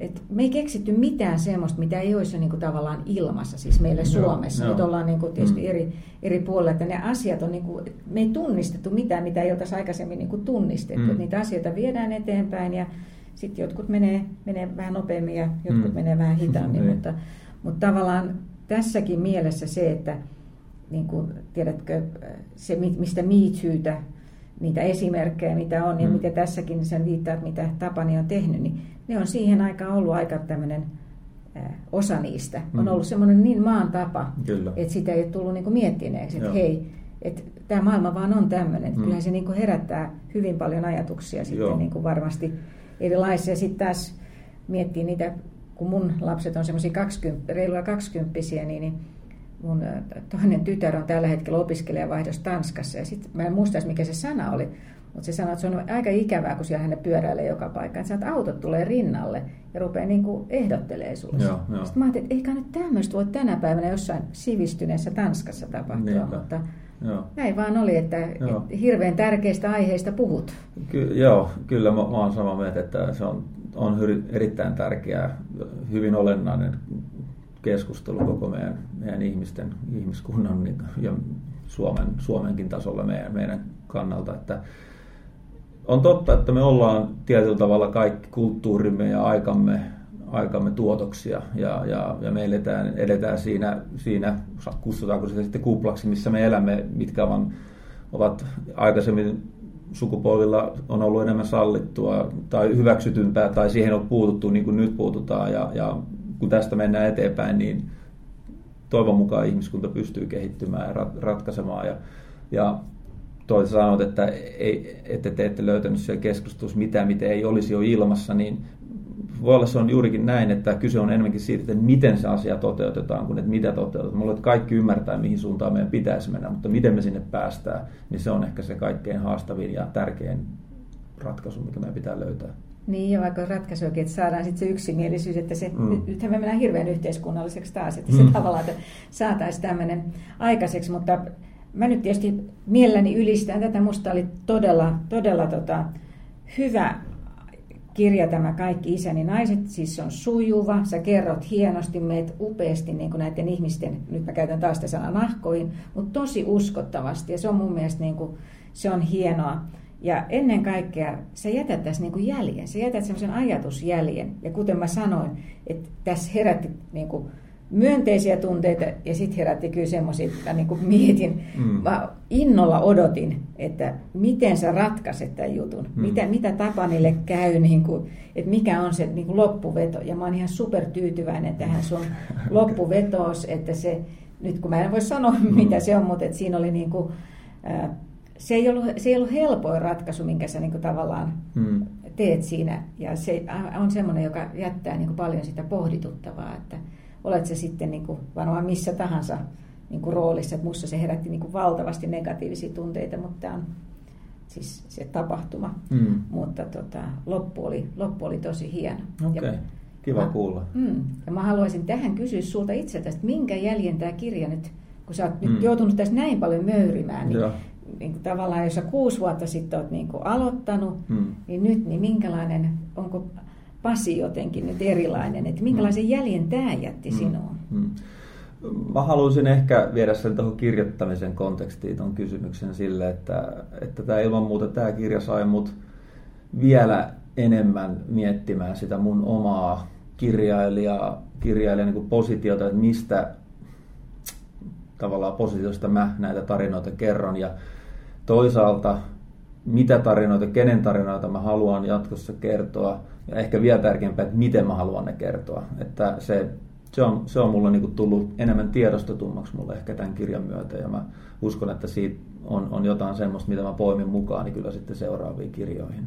että me ei keksitty mitään sellaista, mitä ei olisi niin kuin tavallaan ilmassa, siis meille Suomessa. Nyt ollaan niin kuin tietysti mm. eri, eri puolilla, että ne asiat on, niin kuin, me ei tunnistettu mitään, mitä ei oltaisi aikaisemmin niin kuin tunnistettu. Mm. Niitä asioita viedään eteenpäin ja sitten jotkut menee, menee vähän nopeammin ja jotkut mm. menee vähän hitaammin, mm. mutta, mutta tavallaan tässäkin mielessä se, että niin kuin, tiedätkö, se mistä miitsyytä, niitä esimerkkejä, mitä on, ja mm. mitä tässäkin sen viittaa, mitä Tapani on tehnyt, niin ne on siihen aikaan ollut aika tämmöinen osa niistä. Mm. On ollut semmoinen niin maan tapa, Kyllä. että sitä ei ole tullut niin kuin miettineeksi, että Joo. hei, että tämä maailma vaan on tämmöinen. Mm. Kyllähän se niin kuin herättää hyvin paljon ajatuksia sitten niin kuin varmasti erilaisia. Ja sitten taas miettii niitä, kun mun lapset on semmoisia 20, reilua kaksikymppisiä, niin, niin mun toinen tytär on tällä hetkellä opiskelijavaihdos Tanskassa. Ja sitten mä en muista mikä se sana oli, mutta se sanoi, että se on aika ikävää, kun siellä hänen pyöräilee joka paikka. Että, että autot tulee rinnalle ja rupeaa niin kuin ehdottelee sulle. Joo, joo. Sitten mä ajattelin, että eikä nyt tämmöistä voi tänä päivänä jossain sivistyneessä Tanskassa tapahtua. Niinpä. Mutta Joo. Näin vaan oli, että, joo. että hirveän tärkeistä aiheista puhut. Ky- joo, kyllä mä, mä olen samaa mieltä, että se on, on erittäin tärkeää, hyvin olennainen keskustelu koko meidän, meidän ihmisten, ihmiskunnan niin, ja Suomen, Suomenkin tasolla meidän, meidän kannalta. Että on totta, että me ollaan tietyllä tavalla kaikki kulttuurimme ja aikamme aikamme tuotoksia ja, ja, ja me eletään, edetään siinä, siinä, kutsutaanko se sitten kuplaksi, missä me elämme, mitkä on, ovat aikaisemmin sukupolvilla on ollut enemmän sallittua tai hyväksytympää tai siihen on puututtu niin kuin nyt puututaan ja, ja kun tästä mennään eteenpäin, niin toivon mukaan ihmiskunta pystyy kehittymään ja ratkaisemaan ja, ja toisin sanot, että, ei, että te ette löytänyt siellä keskustelussa mitään, mitä ei olisi jo ilmassa, niin voi olla se on juurikin näin, että kyse on enemmänkin siitä, että miten se asia toteutetaan, kuin että mitä toteutetaan. Mulla että kaikki ymmärtää, mihin suuntaan meidän pitäisi mennä, mutta miten me sinne päästään, niin se on ehkä se kaikkein haastavin ja tärkein ratkaisu, mikä meidän pitää löytää. Niin, ja vaikka ratkaisuakin, että saadaan sitten se yksimielisyys, että se, mm. nythän me mennään hirveän yhteiskunnalliseksi taas, että se mm. tavallaan, että saataisiin tämmöinen aikaiseksi, mutta mä nyt tietysti mielelläni ylistän tätä, musta oli todella, todella tota, hyvä kirja tämä Kaikki isäni naiset, siis se on sujuva, sä kerrot hienosti, meet upeasti niin kuin näiden ihmisten, nyt mä käytän taas sitä sanaa nahkoihin, mutta tosi uskottavasti ja se on mun mielestä niin kuin, se on hienoa. Ja ennen kaikkea sä jätät tässä niin kuin jäljen, sä jätät semmoisen ajatusjäljen. Ja kuten mä sanoin, että tässä herätti niin kuin myönteisiä tunteita ja sitten herätti kyllä semmoisia, että niin kuin mietin, mm. mä innolla odotin, että miten sä ratkaiset tämän jutun, mm. mitä, mitä Tapanille käy, niin kuin, että mikä on se niin kuin loppuveto. Ja mä oon ihan super tyytyväinen tähän sun loppuvetoos, että se, nyt kun mä en voi sanoa mm. mitä se on, mutta että siinä oli niin kuin, se ei, ollut, se ei ollut helpoin ratkaisu, minkä sä niin kuin tavallaan mm. teet siinä. Ja se on semmoinen, joka jättää niin kuin paljon sitä pohdituttavaa, että olet se sitten niin kuin varmaan missä tahansa niin kuin roolissa. Että musta se herätti niin kuin valtavasti negatiivisia tunteita, mutta tämä on siis se tapahtuma. Mm. Mutta tota, loppu, oli, loppu oli tosi hieno. Okay. Ja Kiva mä, kuulla. Mm, ja mä haluaisin tähän kysyä sulta itseltäsi, että minkä jäljen tämä kirja nyt, kun sä oot mm. nyt joutunut tässä näin paljon möyrimään, niin, niin kuin tavallaan jos sä kuusi vuotta sitten oot niin kuin aloittanut, mm. niin nyt niin minkälainen, onko Pasi jotenkin nyt erilainen, että minkälaisen mm. jäljen tämä jätti mm. sinuun? Mm. mä haluaisin ehkä viedä sen tuohon kirjoittamisen kontekstiin tuon kysymyksen sille, että, että tämä ilman muuta tämä kirja sai mut vielä enemmän miettimään sitä mun omaa kirjailijaa, kirjailijan niin positiota, että mistä tavallaan positiosta mä näitä tarinoita kerron ja toisaalta mitä tarinoita, kenen tarinoita mä haluan jatkossa kertoa ja ehkä vielä tärkeämpää, että miten mä haluan ne kertoa. Että se, se, on, se on mulle niin tullut enemmän tiedostetummaksi mulle ehkä tämän kirjan myötä ja mä uskon, että siitä on, on jotain semmoista, mitä mä poimin mukaan niin kyllä sitten seuraaviin kirjoihin.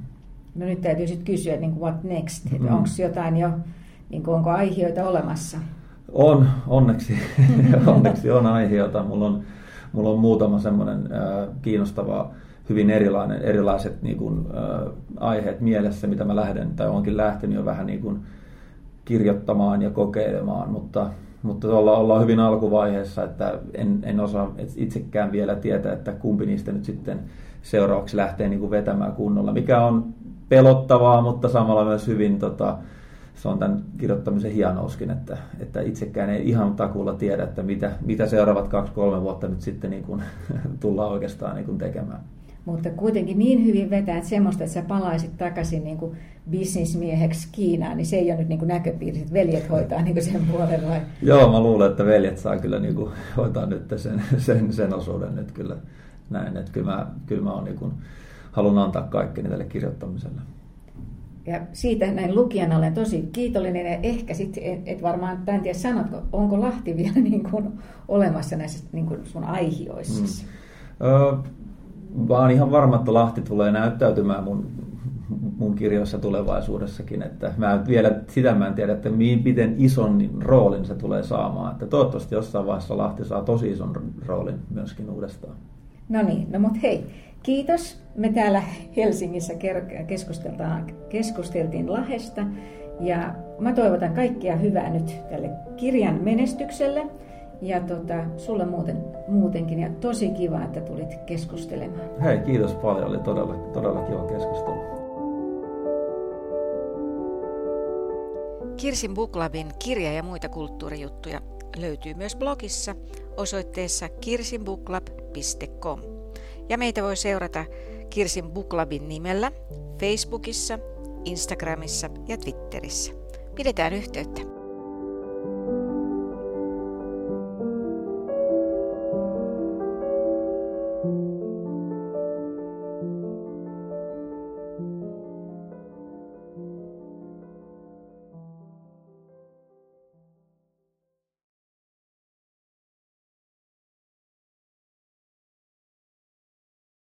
No nyt täytyy sitten kysyä, että niin kuin what next? Mm. Onko jotain jo, niin kuin onko aihioita olemassa? On, onneksi, onneksi on aiheita. Mulla on, mulla on muutama semmoinen kiinnostava, hyvin erilainen, erilaiset niin kuin, aiheet mielessä, mitä mä lähden tai onkin lähtenyt jo vähän niin kuin, kirjoittamaan ja kokeilemaan, mutta, mutta tuolla ollaan hyvin alkuvaiheessa, että en, en osaa itsekään vielä tietää, että kumpi niistä nyt sitten seuraavaksi lähtee niin kuin vetämään kunnolla, mikä on pelottavaa, mutta samalla myös hyvin tota, se on tämän kirjoittamisen hienouskin, että, että itsekään ei ihan takuulla tiedä, että mitä, mitä seuraavat kaksi-kolme vuotta nyt sitten niin kuin, tullaan oikeastaan niin kuin tekemään. Mutta kuitenkin niin hyvin vetää, että semmoista, että sä palaisit takaisin niin kuin bisnismieheksi Kiinaan, niin se ei ole nyt niin kuin näköpiirissä, veljet hoitaa niin kuin sen puolen vai? Joo, mä luulen, että veljet saa kyllä niin kuin hoitaa nyt sen, sen, sen osuuden nyt kyllä näin, että kyllä mä, kyllä mä on niin kuin, haluan antaa kaikkeni tälle kirjoittamiselle. Ja siitä näin lukijana olen tosi kiitollinen ja ehkä sitten, et, et varmaan, en tiedä sanotko, onko Lahti vielä niin kuin olemassa näissä niin kuin sun aihioissa? Mm. Öö, vaan ihan varma, että Lahti tulee näyttäytymään mun, mun kirjoissa tulevaisuudessakin. Että mä vielä sitä mä en tiedä, että miten ison roolin se tulee saamaan. Että toivottavasti jossain vaiheessa Lahti saa tosi ison roolin myöskin uudestaan. No niin, no mut hei, Kiitos. Me täällä Helsingissä keskusteltiin Lahesta ja mä toivotan kaikkea hyvää nyt tälle kirjan menestykselle ja tota, sulle muuten, muutenkin ja tosi kiva, että tulit keskustelemaan. Hei, kiitos paljon. Oli todella, todella kiva keskustelu. Kirsin Buklabin kirja ja muita kulttuurijuttuja löytyy myös blogissa osoitteessa kirsinbuklab.com. Ja meitä voi seurata Kirsin Buklabin nimellä Facebookissa, Instagramissa ja Twitterissä. Pidetään yhteyttä.